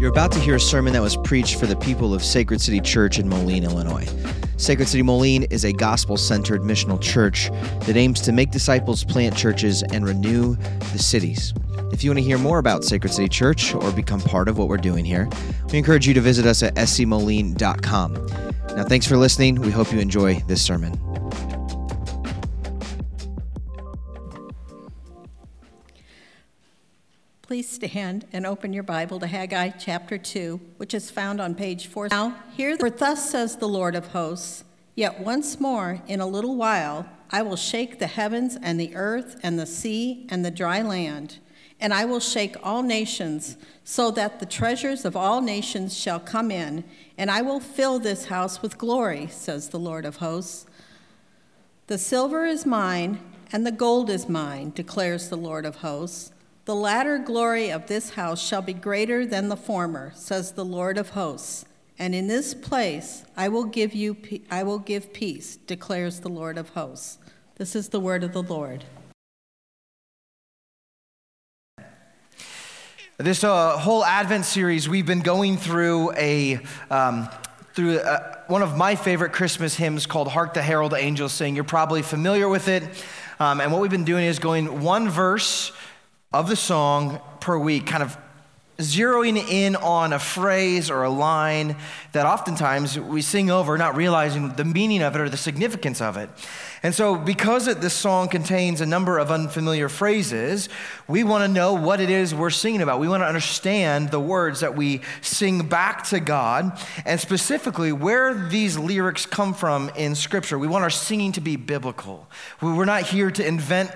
You're about to hear a sermon that was preached for the people of Sacred City Church in Moline, Illinois. Sacred City Moline is a gospel centered missional church that aims to make disciples, plant churches, and renew the cities. If you want to hear more about Sacred City Church or become part of what we're doing here, we encourage you to visit us at scmoline.com. Now, thanks for listening. We hope you enjoy this sermon. Please stand and open your Bible to Haggai chapter 2, which is found on page 4. Now, hear, for thus says the Lord of hosts, Yet once more, in a little while, I will shake the heavens and the earth and the sea and the dry land, and I will shake all nations, so that the treasures of all nations shall come in, and I will fill this house with glory, says the Lord of hosts. The silver is mine, and the gold is mine, declares the Lord of hosts. The latter glory of this house shall be greater than the former, says the Lord of hosts. And in this place I will give you I will give peace, declares the Lord of hosts. This is the word of the Lord. This uh, whole Advent series, we've been going through a um, through a, uh, one of my favorite Christmas hymns called "Hark the Herald Angels Sing." You're probably familiar with it, um, and what we've been doing is going one verse of the song per week, kind of zeroing in on a phrase or a line that oftentimes we sing over, not realizing the meaning of it or the significance of it. And so, because it, this song contains a number of unfamiliar phrases, we want to know what it is we're singing about. We want to understand the words that we sing back to God, and specifically where these lyrics come from in Scripture. We want our singing to be biblical. We're not here to invent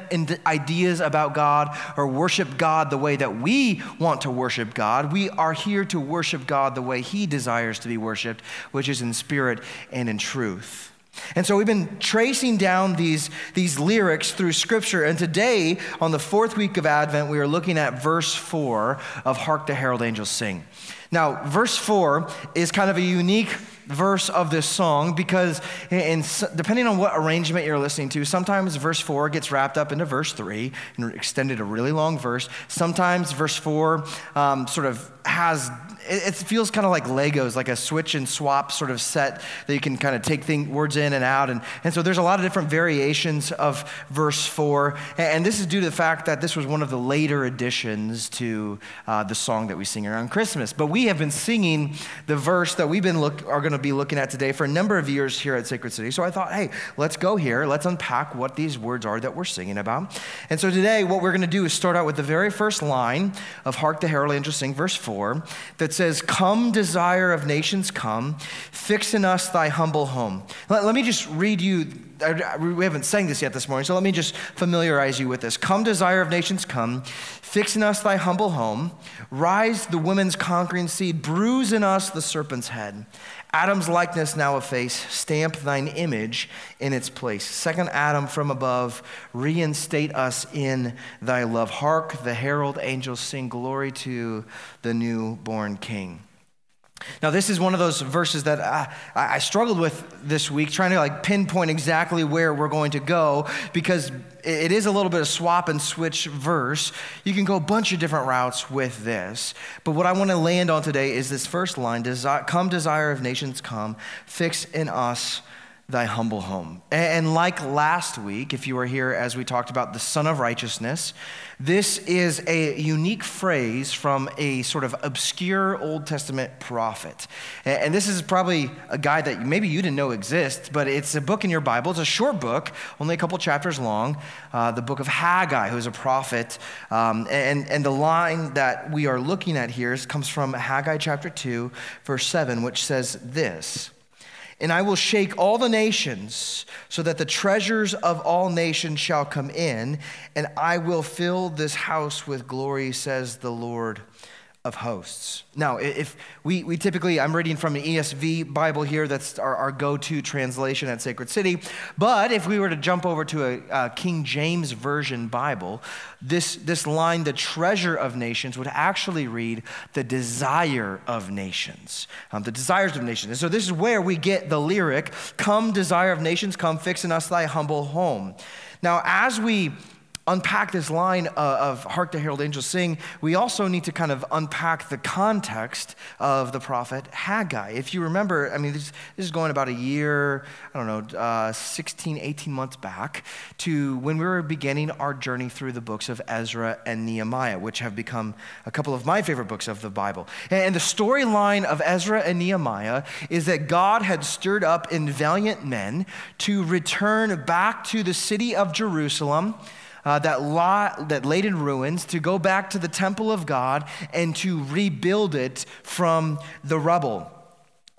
ideas about God or worship God the way that we want to worship God. We are here to worship God the way He desires to be worshiped, which is in spirit and in truth. And so we've been tracing down these, these lyrics through Scripture. And today, on the fourth week of Advent, we are looking at verse 4 of Hark the Herald Angels Sing. Now, verse 4 is kind of a unique verse of this song because, in, depending on what arrangement you're listening to, sometimes verse 4 gets wrapped up into verse 3 and extended a really long verse. Sometimes verse 4 um, sort of has it, feels kind of like Legos, like a switch and swap sort of set that you can kind of take thing, words in and out. And, and so there's a lot of different variations of verse 4. And this is due to the fact that this was one of the later additions to uh, the song that we sing around Christmas. But we have been singing the verse that we've been look, are going to be looking at today for a number of years here at Sacred City. So I thought, hey, let's go here. Let's unpack what these words are that we're singing about. And so today, what we're going to do is start out with the very first line of Hark the Herald Angels Sing, verse 4, that says, Come, desire of nations, come, fix in us thy humble home. Let, let me just read you, we haven't sang this yet this morning, so let me just familiarize you with this. Come, desire of nations, come, fix in us thy humble home, rise the woman's conquering seed, bruise in us the serpent's head. Adam's likeness now efface, stamp thine image in its place. Second Adam from above, reinstate us in thy love. Hark, the herald angels sing glory to the newborn king. Now, this is one of those verses that I, I, struggled with this week, trying to like pinpoint exactly where we're going to go because it is a little bit of swap and switch verse. You can go a bunch of different routes with this. But what I want to land on today is this first line Come, desire of nations, come, fix in us thy humble home. And like last week, if you were here as we talked about the Sun of Righteousness, this is a unique phrase from a sort of obscure Old Testament prophet. And this is probably a guy that maybe you didn't know exists, but it's a book in your Bible. It's a short book, only a couple chapters long, uh, the book of Haggai, who's a prophet. Um, and, and the line that we are looking at here comes from Haggai chapter 2, verse 7, which says this. And I will shake all the nations, so that the treasures of all nations shall come in, and I will fill this house with glory, says the Lord of hosts. Now, if we, we typically, I'm reading from an ESV Bible here, that's our, our go to translation at Sacred City. But if we were to jump over to a, a, King James Version Bible, this, this line, the treasure of nations, would actually read the desire of nations. Um, the desires of nations. And so this is where we get the lyric, Come, desire of nations, come, fix in us thy humble home. Now, as we unpack this line uh, of Hark the Herald Angels Sing, we also need to kind of unpack the context of the prophet Haggai. If you remember, I mean, this, this is going about a year, I don't know, uh, 16, 18 months back to when we were beginning our journey through the books of Ezra and Nehemiah, which have become a couple of my favorite books of the Bible. And the storyline of Ezra and Nehemiah is that God had stirred up in valiant men to return back to the city of Jerusalem uh, that, lot, that laid in ruins, to go back to the temple of God and to rebuild it from the rubble.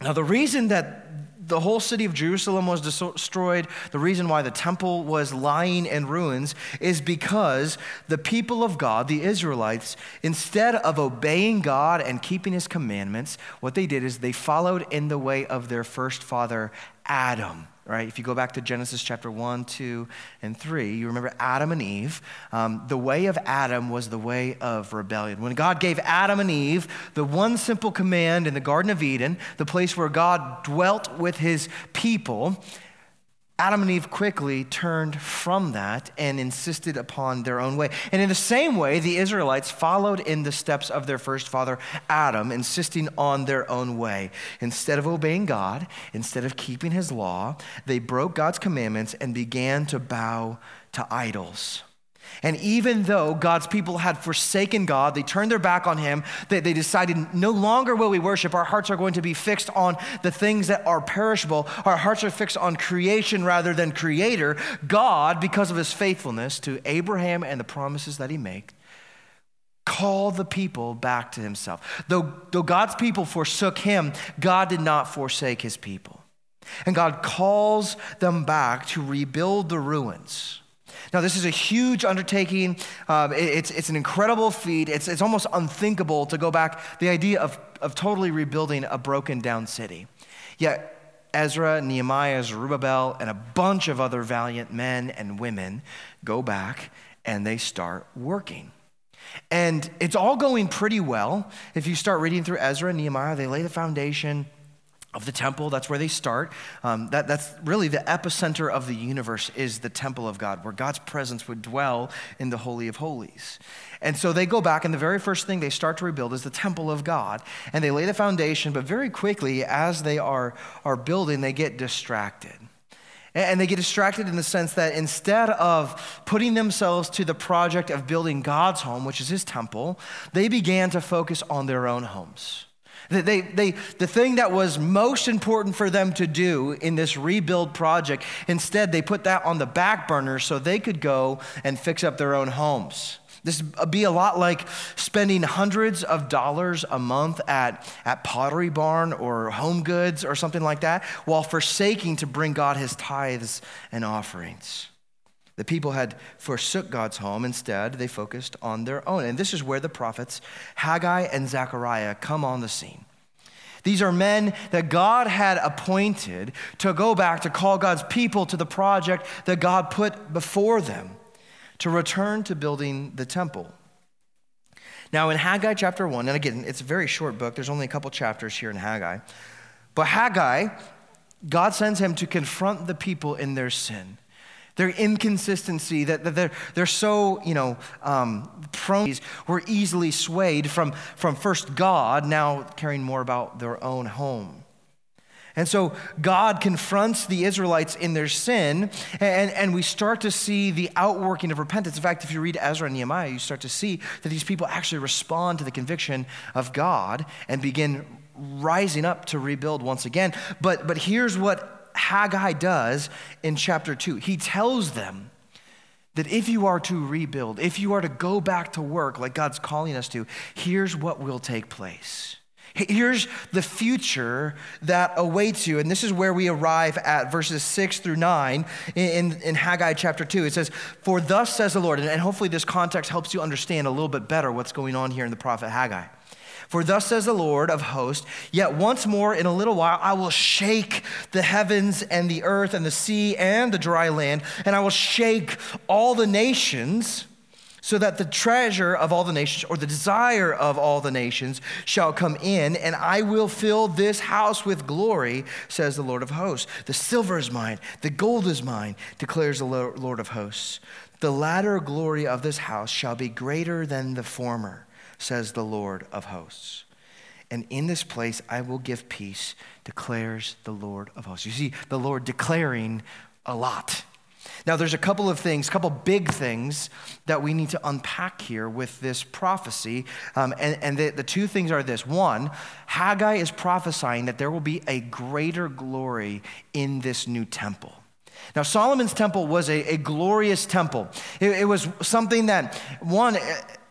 Now, the reason that the whole city of Jerusalem was destroyed, the reason why the temple was lying in ruins is because the people of God, the Israelites, instead of obeying God and keeping his commandments, what they did is they followed in the way of their first father, Adam right? If you go back to Genesis chapter 1, 2, and 3, you remember Adam and Eve. Um, the way of Adam was the way of rebellion. When God gave Adam and Eve the one simple command in the Garden of Eden, the place where God dwelt with his people, Adam and Eve quickly turned from that and insisted upon their own way. And in the same way, the Israelites followed in the steps of their first father, Adam, insisting on their own way. Instead of obeying God, instead of keeping his law, they broke God's commandments and began to bow to idols. And even though God's people had forsaken God, they turned their back on Him, they, they, decided no longer will we worship. Our hearts are going to be fixed on the things that are perishable. Our hearts are fixed on creation rather than Creator. God, because of His faithfulness to Abraham and the promises that He made, called the people back to Himself. Though, though God's people forsook Him, God did not forsake His people. And God calls them back to rebuild the ruins now, this is a huge undertaking. Um, it, it's, it's an incredible feat. It's, it's almost unthinkable to go back, the idea of, of totally rebuilding a broken down city. Yet, Ezra, Nehemiah, Zerubbabel, and a bunch of other valiant men and women go back and they start working. And it's all going pretty well. If you start reading through Ezra and Nehemiah, they lay the foundation of the temple. That's where they start. Um, that, that's really the epicenter of the universe is the temple of God, where God's presence would dwell in the Holy of Holies. And so they go back, and the very first thing they start to rebuild is the temple of God. And they lay the foundation, but very quickly, as they are, are building, they get distracted. And they get distracted in the sense that instead of putting themselves to the project of building God's home, which is his temple, they began to focus on their own homes. They, they, the thing that was most important for them to do in this rebuild project, instead, they put that on the back burner so they could go and fix up their own homes. This would be a lot like spending hundreds of dollars a month at, at Pottery Barn or Home Goods or something like that, while forsaking to bring God his tithes and offerings. The people had forsook God's home. Instead, they focused on their own. And this is where the prophets Haggai and Zechariah come on the scene. These are men that God had appointed to go back to call God's people to the project that God put before them to return to building the temple. Now, in Haggai chapter 1, and again, it's a very short book, there's only a couple chapters here in Haggai. But Haggai, God sends him to confront the people in their sin their inconsistency, that, they're, they're so, you know, um, prone, were easily swayed from, from first God, now caring more about their own home. And so God confronts the Israelites in their sin, and, and we start to see the outworking of repentance. In fact, if you read Ezra and Nehemiah, you start to see that these people actually respond to the conviction of God and begin rising up to rebuild once again. But, but here's what Haggai does in chapter 2. He tells them that if you are to rebuild, if you are to go back to work like God's calling us to, here's what will take place. Here's the future that awaits you. And this is where we arrive at verses 6 through 9 in, in Haggai chapter 2. It says, For thus says the Lord, and hopefully this context helps you understand a little bit better what's going on here in the prophet Haggai. For thus says the Lord of hosts, yet once more in a little while I will shake the heavens and the earth and the sea and the dry land, and I will shake all the nations so that the treasure of all the nations, or the desire of all the nations, shall come in, and I will fill this house with glory, says the Lord of hosts. The silver is mine, the gold is mine, declares the Lord of hosts. The latter glory of this house shall be greater than the former, says the Lord of hosts. And in this place I will give peace, declares the Lord of hosts. You see, the Lord declaring a lot. Now, there's a couple of things, a couple big things that we need to unpack here with this prophecy. Um, and and the, the two things are this one, Haggai is prophesying that there will be a greater glory in this new temple. Now, Solomon's temple was a, a glorious temple. It, it was something that, one,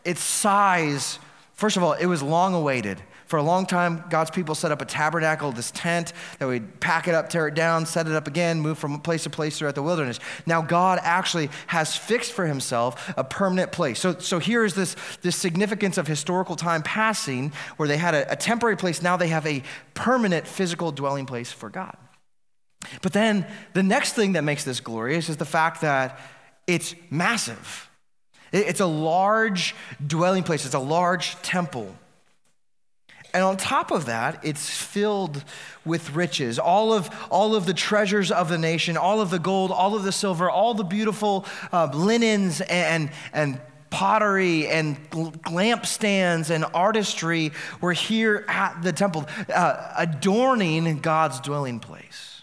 its size, first of all, it was long awaited. For a long time, God's people set up a tabernacle, this tent, that we'd pack it up, tear it down, set it up again, move from place to place throughout the wilderness. Now, God actually has fixed for himself a permanent place. So, so here's this, this significance of historical time passing where they had a, a temporary place. Now they have a permanent physical dwelling place for God. But then the next thing that makes this glorious is the fact that it's massive. It's a large dwelling place, it's a large temple. And on top of that, it's filled with riches. All of, all of the treasures of the nation, all of the gold, all of the silver, all the beautiful uh, linens and, and pottery and lampstands and artistry were here at the temple, uh, adorning God's dwelling place.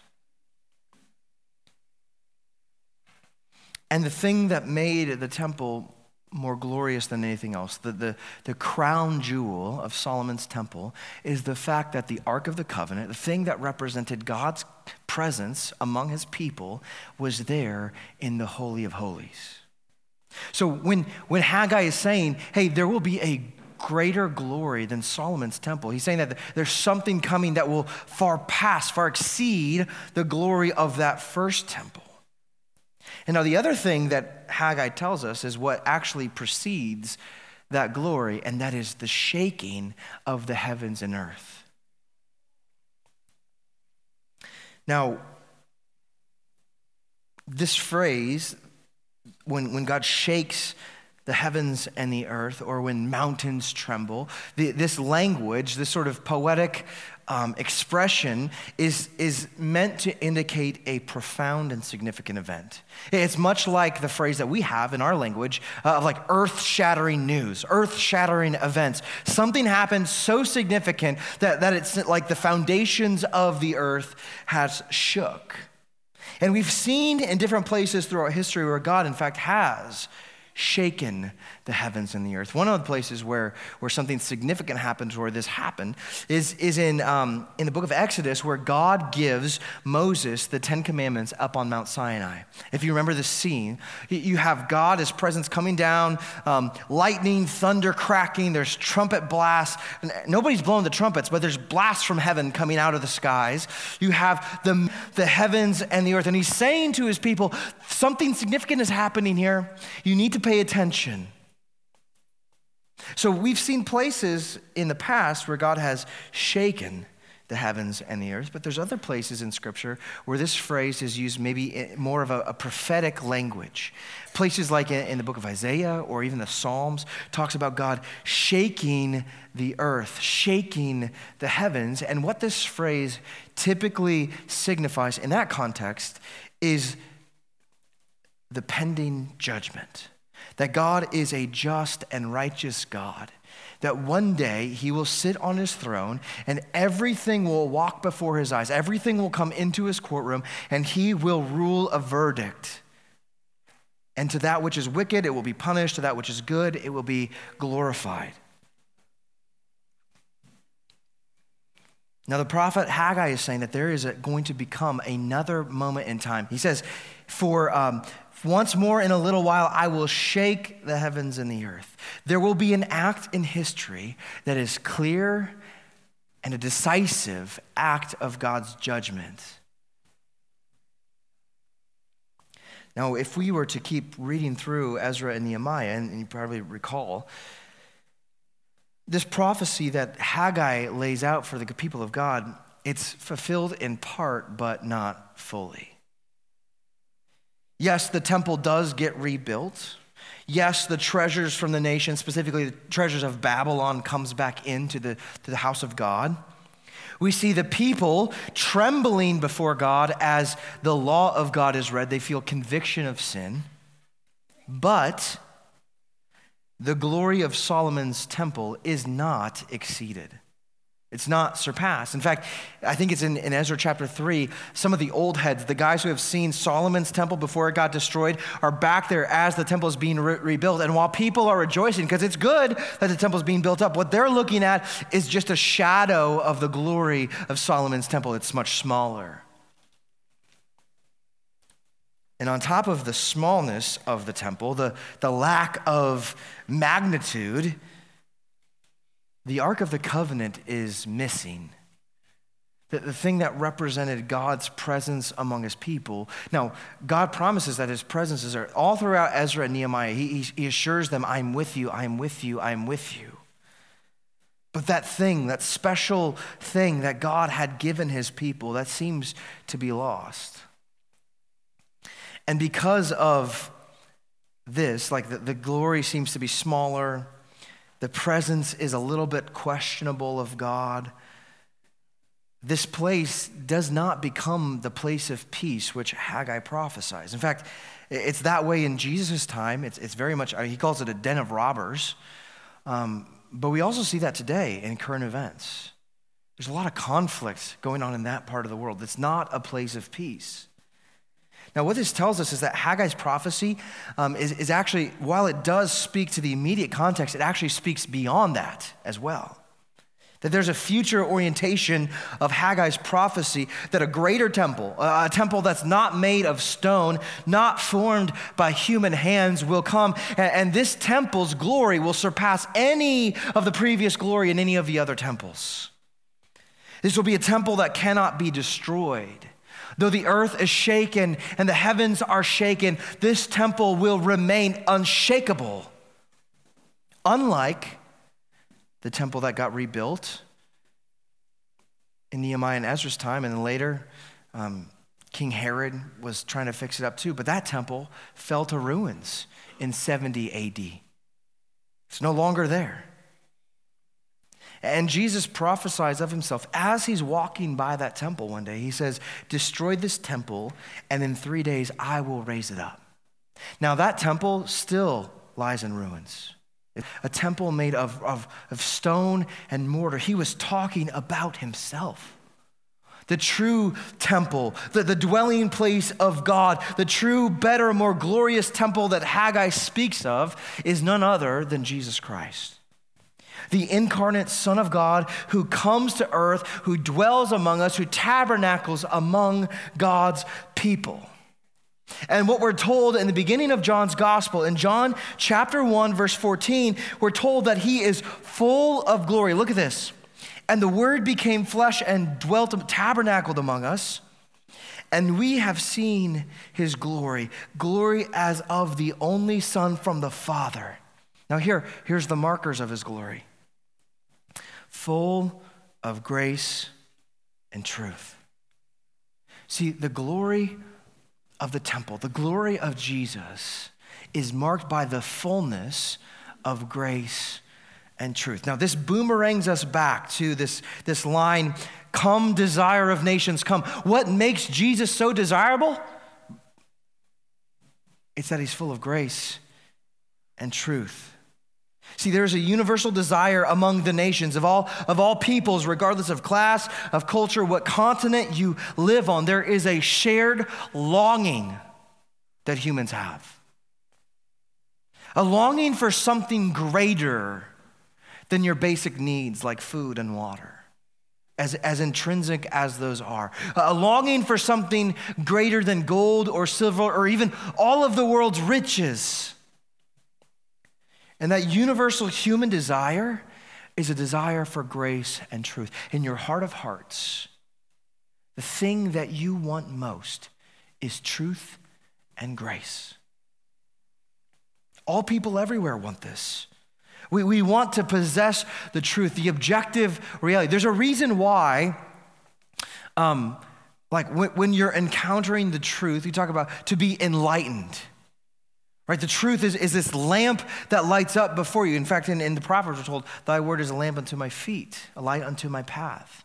And the thing that made the temple more glorious than anything else. The, the, the crown jewel of Solomon's temple is the fact that the Ark of the Covenant, the thing that represented God's presence among his people, was there in the Holy of Holies. So when, when Haggai is saying, hey, there will be a greater glory than Solomon's temple. He's saying that there's something coming that will far pass, far exceed the glory of that first temple. And now, the other thing that Haggai tells us is what actually precedes that glory, and that is the shaking of the heavens and earth. Now, this phrase, when, when God shakes the heavens and the earth, or when mountains tremble. The, this language, this sort of poetic um, expression, is, is meant to indicate a profound and significant event. It's much like the phrase that we have in our language uh, of like earth shattering news, earth shattering events. Something happened so significant that, that it's like the foundations of the earth has shook. And we've seen in different places throughout history where God, in fact, has shaken the heavens and the earth. One of the places where, where something significant happens, where this happened, is, is in, um, in the book of Exodus, where God gives Moses the Ten Commandments up on Mount Sinai. If you remember the scene, you have God, his presence coming down, um, lightning, thunder cracking, there's trumpet blasts. Nobody's blowing the trumpets, but there's blasts from heaven coming out of the skies. You have the, the heavens and the earth. And he's saying to his people, something significant is happening here. You need to pay attention. So we've seen places in the past where God has shaken the heavens and the earth, but there's other places in Scripture where this phrase is used maybe more of a, a prophetic language. Places like in, in the book of Isaiah or even the Psalms talks about God shaking the earth, shaking the heavens. And what this phrase typically signifies in that context is the pending judgment that God is a just and righteous God, that one day he will sit on his throne and everything will walk before his eyes, everything will come into his courtroom, and he will rule a verdict. And to that which is wicked, it will be punished. To that which is good, it will be glorified. Now, the prophet Haggai is saying that there is going to become another moment in time. He says, For um, once more in a little while, I will shake the heavens and the earth. There will be an act in history that is clear and a decisive act of God's judgment. Now, if we were to keep reading through Ezra and Nehemiah, and you probably recall, this prophecy that Haggai lays out for the people of God, it's fulfilled in part, but not fully. Yes, the temple does get rebuilt. Yes, the treasures from the nation, specifically the treasures of Babylon, comes back into the, to the house of God. We see the people trembling before God as the law of God is read. They feel conviction of sin. but the glory of Solomon's temple is not exceeded. It's not surpassed. In fact, I think it's in, in, Ezra chapter 3. Some of the old heads, the guys who have seen Solomon's temple before it got destroyed, are back there as the temple is being re- rebuilt. And while people are rejoicing, because it's good that the temple is being built up, what they're looking at is just a shadow of the glory of Solomon's temple. It's much smaller. And on top of the smallness of the temple, the, the lack of magnitude, the Ark of the Covenant is missing. The, the thing that represented God's presence among his people. Now, God promises that his presence is there. All throughout Ezra and Nehemiah, he, he, assures them, I'm with you, I'm with you, I'm with you. But that thing, that special thing that God had given his people, that seems to be lost. And because of this, like the, the glory seems to be smaller, the presence is a little bit questionable of God. This place does not become the place of peace which Haggai prophesies. In fact, it's that way in Jesus' time. It's, it's very much, he calls it a den of robbers. Um, but we also see that today in current events. There's a lot of conflict going on in that part of the world. It's not a place of peace. Now, what this tells us is that Haggai's prophecy um, is, is actually, while it does speak to the immediate context, it actually speaks beyond that as well. That there's a future orientation of Haggai's prophecy that a greater temple, a temple that's not made of stone, not formed by human hands, will come. And this temple's glory will surpass any of the previous glory in any of the other temples. This will be a temple that cannot be destroyed. Though the earth is shaken and the heavens are shaken, this temple will remain unshakable. Unlike the temple that got rebuilt in Nehemiah and Ezra's time, and then later, um, King Herod was trying to fix it up too. But that temple fell to ruins in 70 AD. It's no longer there. And Jesus prophesies of himself as he's walking by that temple one day. He says, Destroy this temple, and in three days I will raise it up. Now, that temple still lies in ruins. A temple made of, of, of stone and mortar. He was talking about himself. The true temple, the, the dwelling place of God, the true, better, more glorious temple that Haggai speaks of is none other than Jesus Christ the incarnate Son of God who comes to earth, who dwells among us, who tabernacles among God's people. And what we're told in the beginning of John's gospel, in John chapter 1, verse 14, we're told that he is full of glory. Look at this. And the word became flesh and dwelt, tabernacled among us. And we have seen his glory, glory as of the only Son from the Father. Now, here, here's the markers of his glory full of grace and truth. See, the glory of the temple, the glory of Jesus, is marked by the fullness of grace and truth. Now, this boomerangs us back to this, this line Come, desire of nations, come. What makes Jesus so desirable? It's that he's full of grace and truth. See, there's a universal desire among the nations of all, of all peoples, regardless of class, of culture, what continent you live on. There is a shared longing that humans have. A longing for something greater than your basic needs like food and water, as, as intrinsic as those are. A longing for something greater than gold or silver or even all of the world's riches. And that universal human desire is a desire for grace and truth. In your heart of hearts, the thing that you want most is truth and grace. All people everywhere want this. We, we want to possess the truth, the objective reality. There's a reason why, um, like when, when you're encountering the truth, you talk about to be enlightened. Right? The truth is, is this lamp that lights up before you. In fact, in, in the Proverbs, we're told, Thy word is a lamp unto my feet, a light unto my path.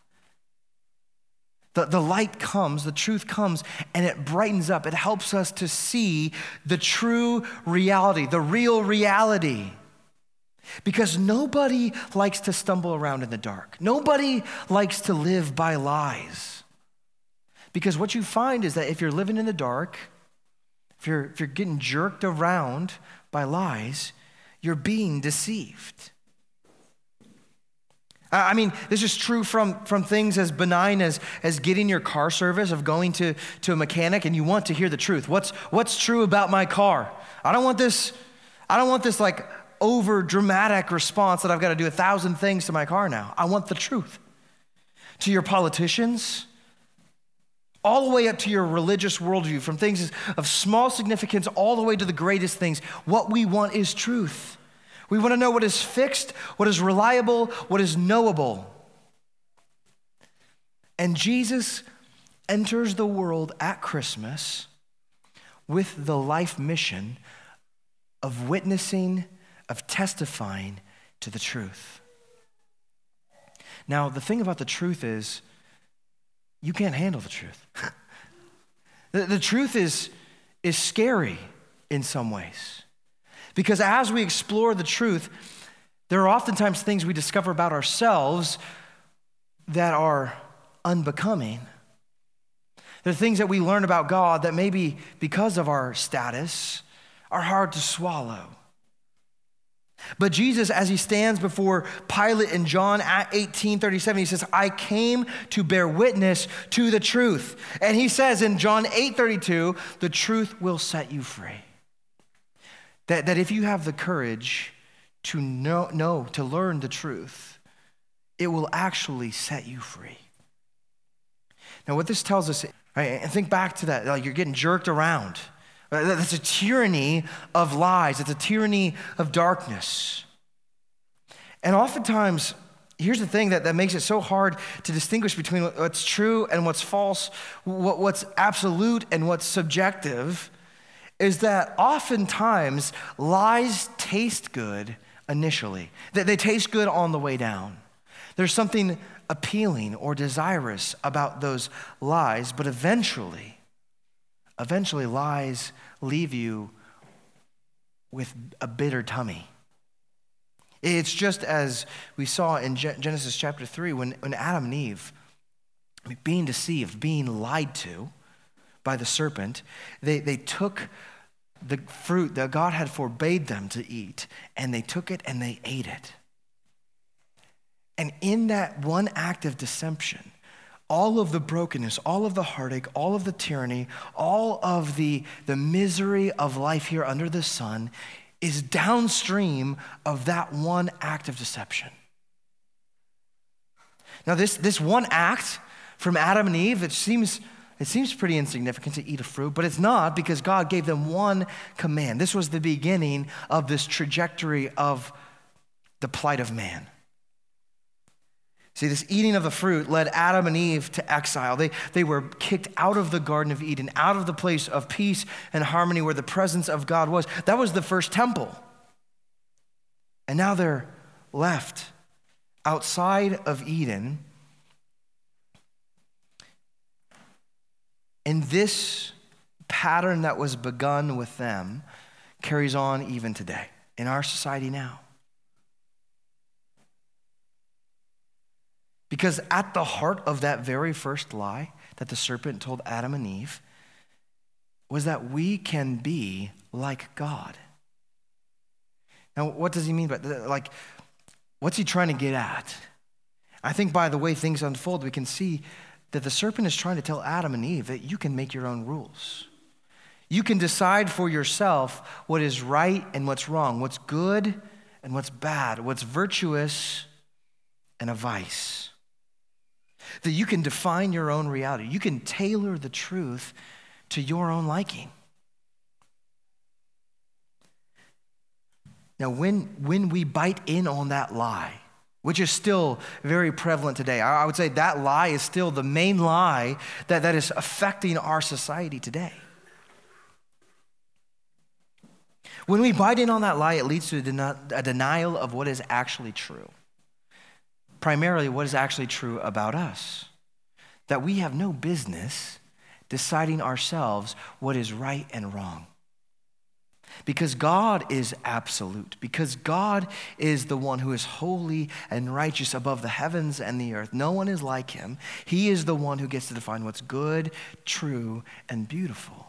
The, the light comes, the truth comes, and it brightens up. It helps us to see the true reality, the real reality. Because nobody likes to stumble around in the dark. Nobody likes to live by lies. Because what you find is that if you're living in the dark, if you're, if you're getting jerked around by lies, you're being deceived. I mean, this is true from, from things as benign as, as getting your car service, of going to, to a mechanic and you want to hear the truth. What's, what's true about my car? I don't want this, I don't want this like over dramatic response that I've got to do a thousand things to my car now. I want the truth. To your politicians, all the way up to your religious worldview, from things of small significance all the way to the greatest things, what we want is truth. We want to know what is fixed, what is reliable, what is knowable. And Jesus enters the world at Christmas with the life mission of witnessing of testifying to the truth. Now, the thing about the truth is, you can't handle the truth. the, the truth is, is scary in some ways. Because as we explore the truth, there are oftentimes things we discover about ourselves that are unbecoming. There are things that we learn about God that maybe because of our status are hard to swallow. But Jesus, as he stands before Pilate in John 18 37, he says, I came to bear witness to the truth. And he says in John 8 32, the truth will set you free. That, that if you have the courage to know, know, to learn the truth, it will actually set you free. Now, what this tells us, right, and think back to that, like you're getting jerked around. That's a tyranny of lies, it's a tyranny of darkness. And oftentimes, here's the thing that, that makes it so hard to distinguish between what's true and what's false, what, what's absolute and what's subjective, is that oftentimes lies taste good initially. They, they taste good on the way down. There's something appealing or desirous about those lies, but eventually, eventually lies leave you with a bitter tummy. It's just as we saw in Genesis chapter 3 when, when Adam and Eve, being deceived, being lied to by the serpent, they, they took the fruit that God had forbade them to eat, and they took it and they ate it. And in that one act of deception, all of the brokenness, all of the heartache, all of the tyranny, all of the, the misery of life here under the sun is downstream of that one act of deception. Now, this, this one act from Adam and Eve, it seems, it seems pretty insignificant to eat a fruit, but it's not because God gave them one command. This was the beginning of this trajectory of the plight of man. See, this eating of the fruit led Adam and Eve to exile. They, they were kicked out of the Garden of Eden, out of the place of peace and harmony where the presence of God was. That was the first temple. And now they're left outside of Eden. And this pattern that was begun with them carries on even today in our society now. Because at the heart of that very first lie that the serpent told Adam and Eve was that we can be like God. Now, what does he mean by that? Like, what's he trying to get at? I think by the way things unfold, we can see that the serpent is trying to tell Adam and Eve that you can make your own rules. You can decide for yourself what is right and what's wrong, what's good and what's bad, what's virtuous and a vice that you can define your own reality. You can tailor the truth to your own liking. Now, when, when we bite in on that lie, which is still very prevalent today, I would say that lie is still the main lie that, that is affecting our society today. When we bite in on that lie, it leads to a, a denial of what is actually true primarily what is actually true about us. that we have no business deciding ourselves what is right and wrong. Because God is absolute, because God is the one who is holy and righteous above the heavens and the earth. No one is like him. He is the one who gets to define what's good, true, and beautiful.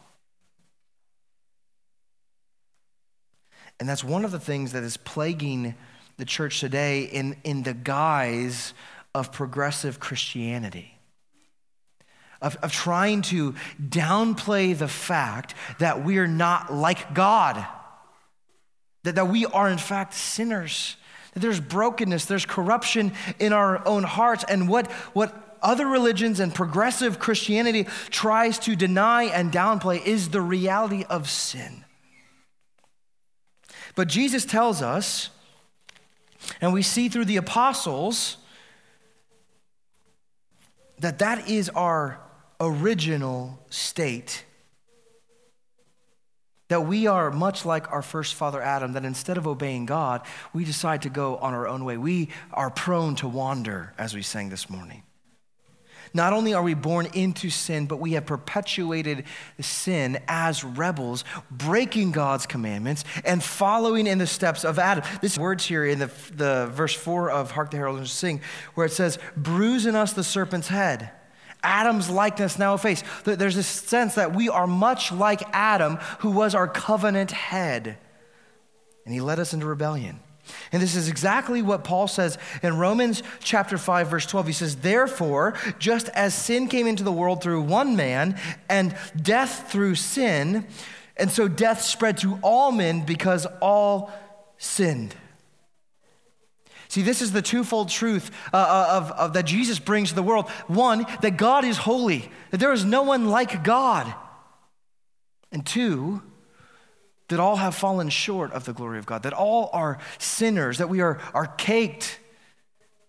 And that's one of the things that is plaguing the church today in, in the guise of progressive Christianity. Of, of trying to downplay the fact that we are not like God, that, that we are, in fact, sinners, that there's brokenness, there's corruption in our own hearts. And what, what other religions and progressive Christianity tries to deny and downplay is the reality of sin. But Jesus tells us, and we see through the apostles, that that is our original state. That we are much like our first father Adam, that instead of obeying God, we decide to go on our own way. We are prone to wander, as we sang this morning. Not only are we born into sin, but we have perpetuated sin as rebels, breaking God's commandments and following in the steps of Adam. This words here in the, the verse 4 of Hark the Herald Sing, where it says, bruise in us the serpent's head. Adam's likeness now face. There's this sense that we are much like Adam, who was our covenant head. And he led us into rebellion. And this is exactly what Paul says in Romans chapter 5 verse 12. He says, "Therefore, just as sin came into the world through one man and death through sin, and so death spread to all men because all sinned." See, this is the twofold truth uh, uh of, of, that Jesus brings to the world. One, that God is holy, that there is no one like God. And two, that all have fallen short of the glory of God, that all are sinners, that we are, are caked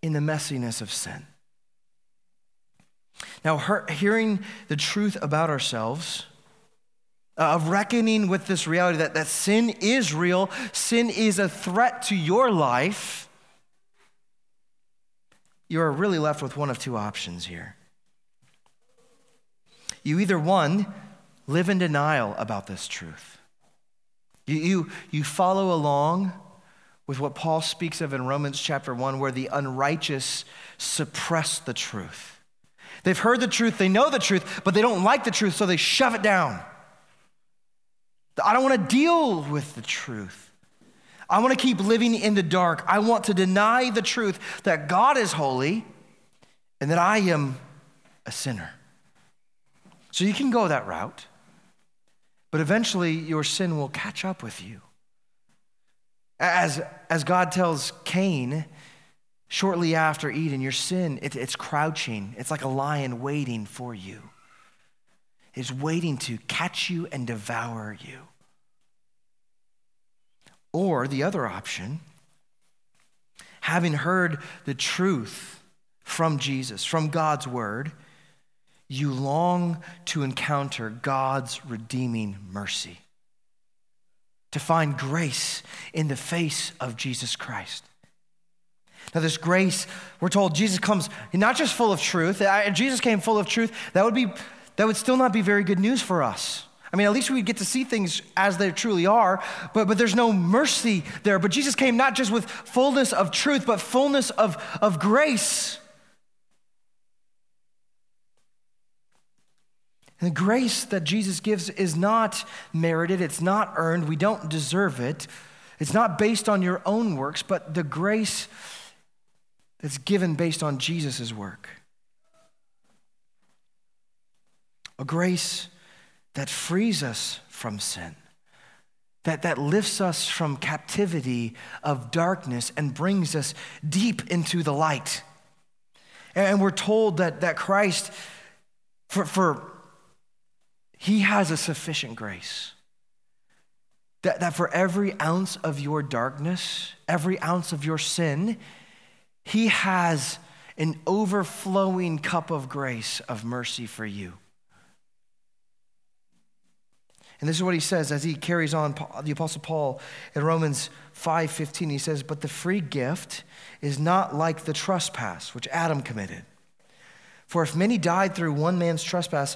in the messiness of sin. Now, her, hearing the truth about ourselves, uh, of reckoning with this reality that, that sin is real, sin is a threat to your life, you are really left with one of two options here. You either, one, live in denial about this truth you, you, you follow along with what Paul speaks of in Romans chapter 1, where the unrighteous suppress the truth. They've heard the truth, they know the truth, but they don't like the truth, so they shove it down. I don't want to deal with the truth. I want to keep living in the dark. I want to deny the truth that God is holy and that I am a sinner. So you can go that route. But eventually, your sin will catch up with you. As, as God tells Cain shortly after Eden, your sin, it, it's crouching. It's like a lion waiting for you. It's waiting to catch you and devour you. Or the other option, having heard the truth from Jesus, from God's word, you long to encounter God's redeeming mercy, to find grace in the face of Jesus Christ. Now, this grace, we're told Jesus comes not just full of truth. Jesus came full of truth. That would be, that would still not be very good news for us. I mean, at least we'd get to see things as they truly are, but, but there's no mercy there. But Jesus came not just with fullness of truth, but fullness of, of grace. And the grace that Jesus gives is not merited, it's not earned, we don't deserve it. It's not based on your own works, but the grace that's given based on Jesus' work. A grace that frees us from sin, that, that lifts us from captivity of darkness and brings us deep into the light. And we're told that, that Christ, for, for he has a sufficient grace. That, that for every ounce of your darkness, every ounce of your sin, He has an overflowing cup of grace, of mercy for you. And this is what he says as he carries on the apostle Paul in Romans 5:15 he says but the free gift is not like the trespass which Adam committed For if many died through one man's trespass,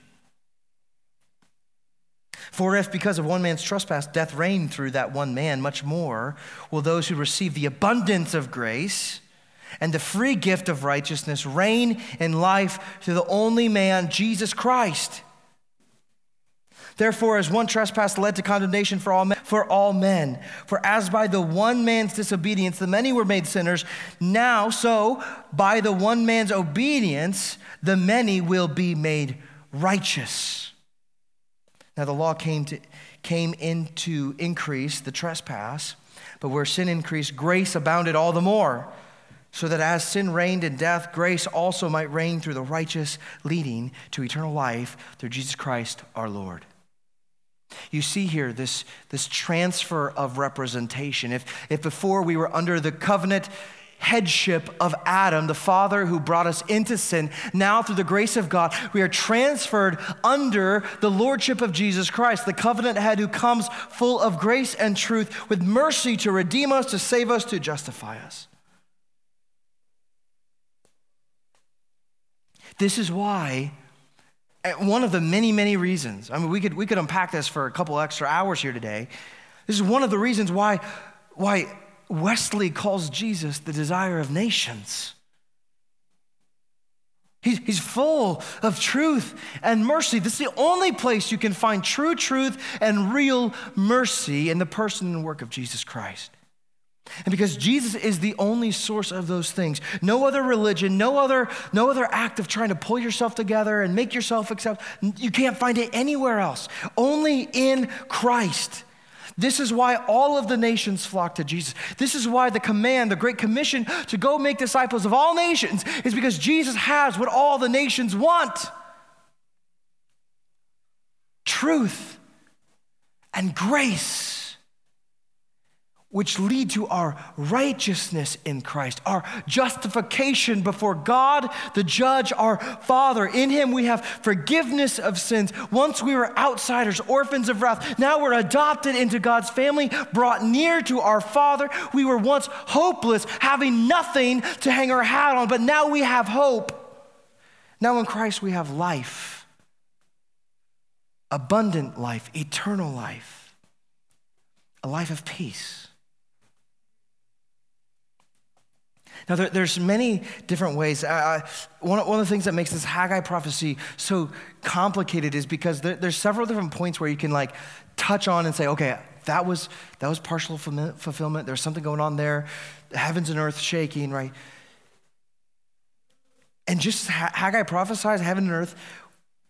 For if because of one man's trespass death reigned through that one man, much more will those who receive the abundance of grace and the free gift of righteousness reign in life through the only man, Jesus Christ. Therefore, as one trespass led to condemnation for all men, for all men, for as by the one man's disobedience the many were made sinners, now so by the one man's obedience the many will be made righteous. Now the law came to came in to increase the trespass, but where sin increased, grace abounded all the more so that as sin reigned in death, grace also might reign through the righteous, leading to eternal life through Jesus Christ our Lord. You see here this, this transfer of representation. If, if before we were under the covenant headship of Adam, the father who brought us into sin, now through the grace of God, we are transferred under the lordship of Jesus Christ, the covenant head who comes full of grace and truth with mercy to redeem us, to save us, to justify us. This is why, eh, one of the many, many reasons, I mean, we could, we could unpack this for a couple extra hours here today. This is one of the reasons why, why Wesley calls Jesus the desire of nations. He's, full of truth and mercy. This is the only place you can find true truth and real mercy in the person and work of Jesus Christ. And because Jesus is the only source of those things, no other religion, no other, no other act of trying to pull yourself together and make yourself accept, you can't find it anywhere else. Only in Christ. This is why all of the nations flock to Jesus. This is why the command, the Great Commission to go make disciples of all nations is because Jesus has what all the nations want truth and grace which lead to our righteousness in Christ, our justification before God, the judge, our Father. In Him we have forgiveness of sins. Once we were outsiders, orphans of wrath. Now we're adopted into God's family, brought near to our Father. We were once hopeless, having nothing to hang our hat on, but now we have hope. Now in Christ we have life, abundant life, eternal life, a life of peace. Now, there, there's many different ways. Uh, one, one of the things that makes this Haggai prophecy so complicated is because there, there's several different points where you can like touch on and say, okay, that was, that was partial fulfillment. There's something going on there. The heavens and earth shaking, right? And just Haggai prophesies heaven and earth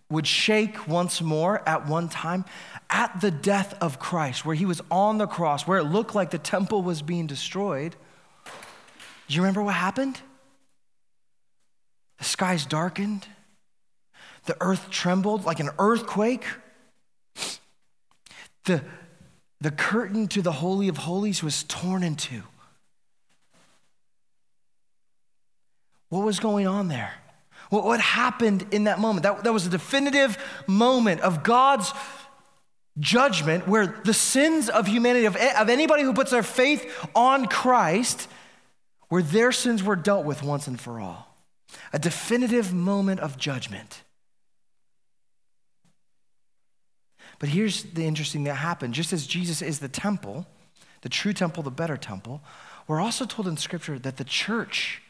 would shake once more at one time at the death of Christ, where he was on the cross, where it looked like the temple was being destroyed. Do you remember what happened? The skies darkened, the earth trembled like an earthquake. The, the curtain to the Holy of Holies was torn in two. What was going on there? What, what happened in that moment? That, that was a definitive moment of God's judgment where the sins of humanity, of, of anybody who puts their faith on Christ, where their sins were dealt with once and for all. A definitive moment of judgment. But here's the interesting that happened. Just as Jesus is the temple, the true temple, the better temple, we're also told in Scripture that the church,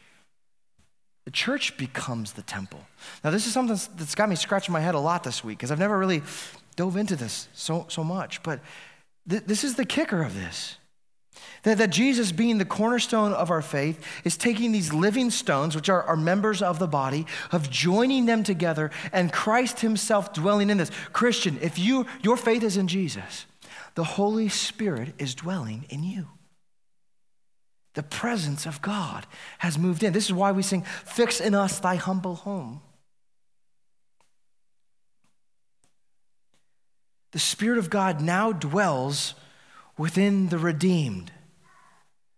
the church becomes the temple. Now, this is something that's got me scratching my head a lot this week because I've never really dove into this so, so much. But th- this is the kicker of this. That, that Jesus, being the cornerstone of our faith, is taking these living stones, which are, are members of the body, of joining them together, and Christ Himself dwelling in this. Christian, if you, your faith is in Jesus, the Holy Spirit is dwelling in you. The presence of God has moved in. This is why we sing, Fix in us thy humble home. the Spirit of God now dwells within the redeemed,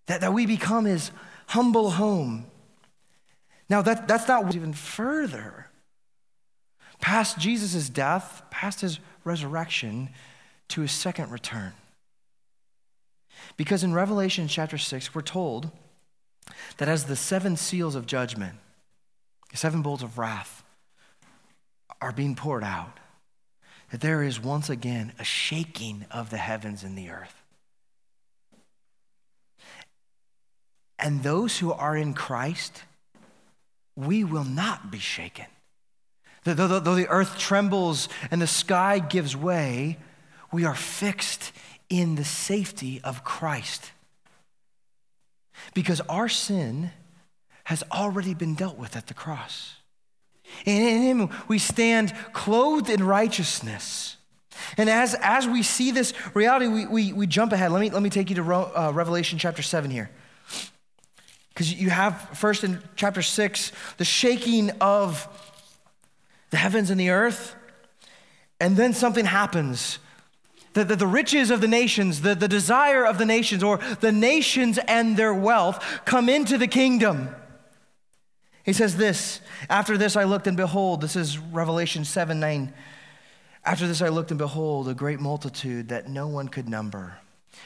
that, that we become his humble home. Now, that, that's not even further. Past Jesus' death, past his resurrection, to his second return. Because in Revelation chapter 6, we're told that as the seven seals of judgment, the seven bowls of wrath, are being poured out, that there is once again a shaking of the heavens and the earth. And those who are in Christ, we will not be shaken. Though, the earth trembles and the sky gives way, we are fixed in the safety of Christ. Because our sin has already been dealt with at the cross. And in Him we stand clothed in righteousness. And as, as we see this reality, we, we, we jump ahead. Let me, let me take you to uh, Revelation chapter 7 here. Because you have first in chapter 6 the shaking of the heavens and the earth, and then something happens. The, the, the, riches of the nations, the, the desire of the nations, or the nations and their wealth come into the kingdom. He says this After this I looked and behold, this is Revelation 7 9. After this I looked and behold, a great multitude that no one could number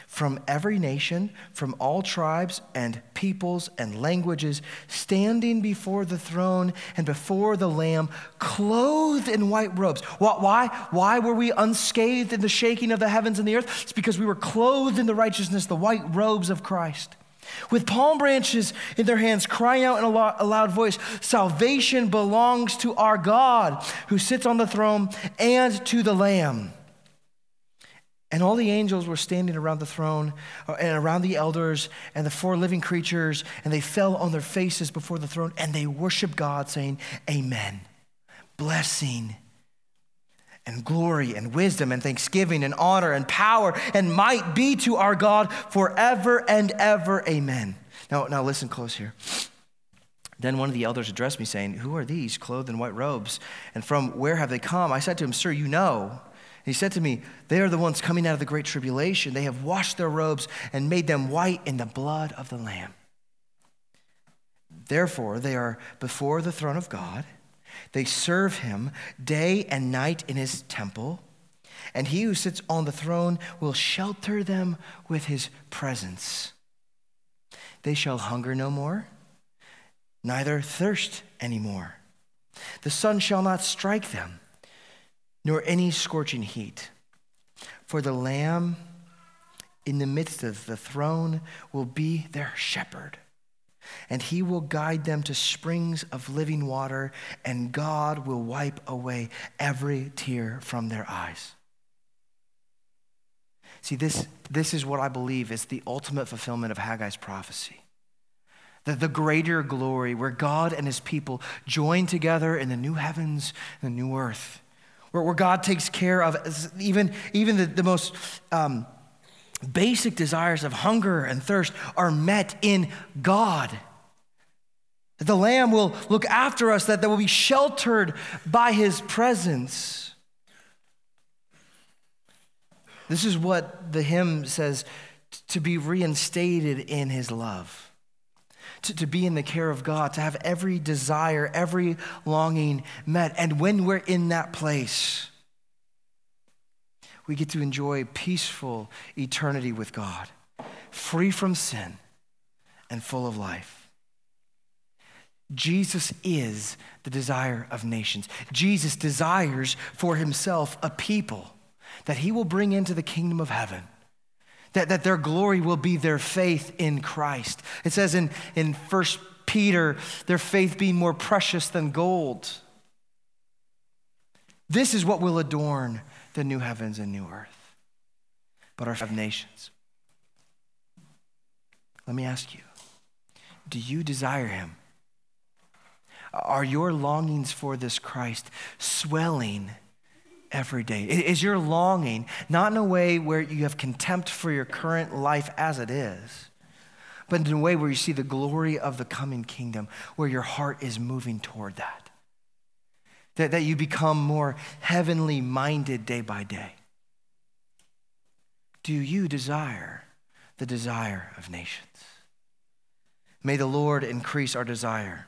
from every nation, from all tribes and peoples and languages, standing before the throne and before the Lamb, clothed in white robes. Why? Why were we unscathed in the shaking of the heavens and the earth? It's because we were clothed in the righteousness, the white robes of Christ. With palm branches in their hands, crying out in a loud voice, Salvation belongs to our God who sits on the throne and to the Lamb. And all the angels were standing around the throne uh, and around the elders and the four living creatures, and they fell on their faces before the throne and they worshiped God, saying, Amen. Blessing and glory and wisdom and thanksgiving and honor and power and might be to our God forever and ever. Amen. Now, now listen close here. Then one of the elders addressed me, saying, Who are these clothed in white robes? And from where have they come? I said to him, Sir, you know. He said to me, They are the ones coming out of the great tribulation. They have washed their robes and made them white in the blood of the Lamb. Therefore, they are before the throne of God. They serve him day and night in his temple. And he who sits on the throne will shelter them with his presence. They shall hunger no more, neither thirst any more. The sun shall not strike them nor any scorching heat. For the Lamb in the midst of the throne will be their shepherd, and he will guide them to springs of living water, and God will wipe away every tear from their eyes. See, this, this is what I believe is the ultimate fulfillment of Haggai's prophecy. The, the greater glory where God and his people join together in the new heavens and the new earth where, where God takes care of even, even the, the most um, basic desires of hunger and thirst are met in God. That the Lamb will look after us, that they will be sheltered by his presence. This is what the hymn says to be reinstated in his love to, to be in the care of God, to have every desire, every longing met. And when we're in that place, we get to enjoy peaceful eternity with God, free from sin and full of life. Jesus is the desire of nations. Jesus desires for himself a people that he will bring into the kingdom of heaven that, that their glory will be their faith in Christ. It says in, in 1 Peter, their faith being more precious than gold. This is what will adorn the new heavens and new earth, but our five nations. Let me ask you do you desire him? Are your longings for this Christ swelling? Every day? Is your longing not in a way where you have contempt for your current life as it is, but in a way where you see the glory of the coming kingdom, where your heart is moving toward that? That, that you become more heavenly minded day by day. do you desire the desire of nations? May the Lord increase our desire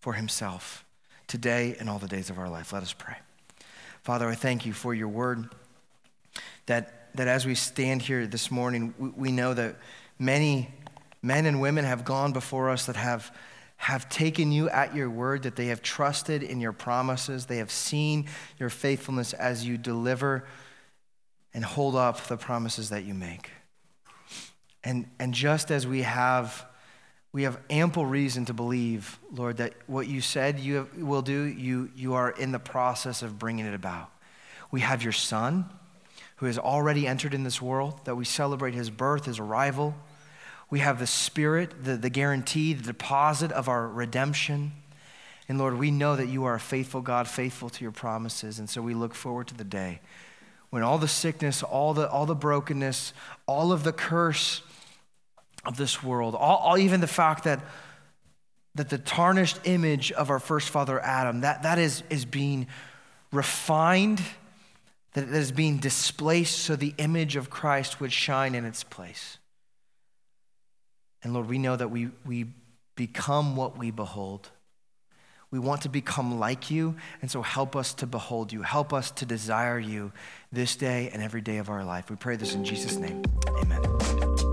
for himself today and all the days of our life. Let us pray. Father, I thank you for your word that, that as we stand here this morning, we, we know that many men and women have gone before us that have, have taken you at your word, that they have trusted in your promises, they have seen your faithfulness as you deliver and hold up the promises that you make. And, and just as we have we have ample reason to believe, Lord, that what you said you will do, you, you are in the process of bringing it about. We have your Son, who has already entered in this world, that we celebrate his birth, his arrival. We have the Spirit, the, the guarantee, the deposit of our redemption. And Lord, we know that you are a faithful God, faithful to your promises. And so we look forward to the day when all the sickness, all the, all the brokenness, all of the curse, of this world. All, all, even the fact that, that the tarnished image of our first father Adam, that, that is, is being refined, that it is being displaced so the image of Christ would shine in its place. And Lord, we know that we, we become what we behold. We want to become like you, and so help us to behold you. Help us to desire you this day and every day of our life. We pray this in Jesus' name. Amen.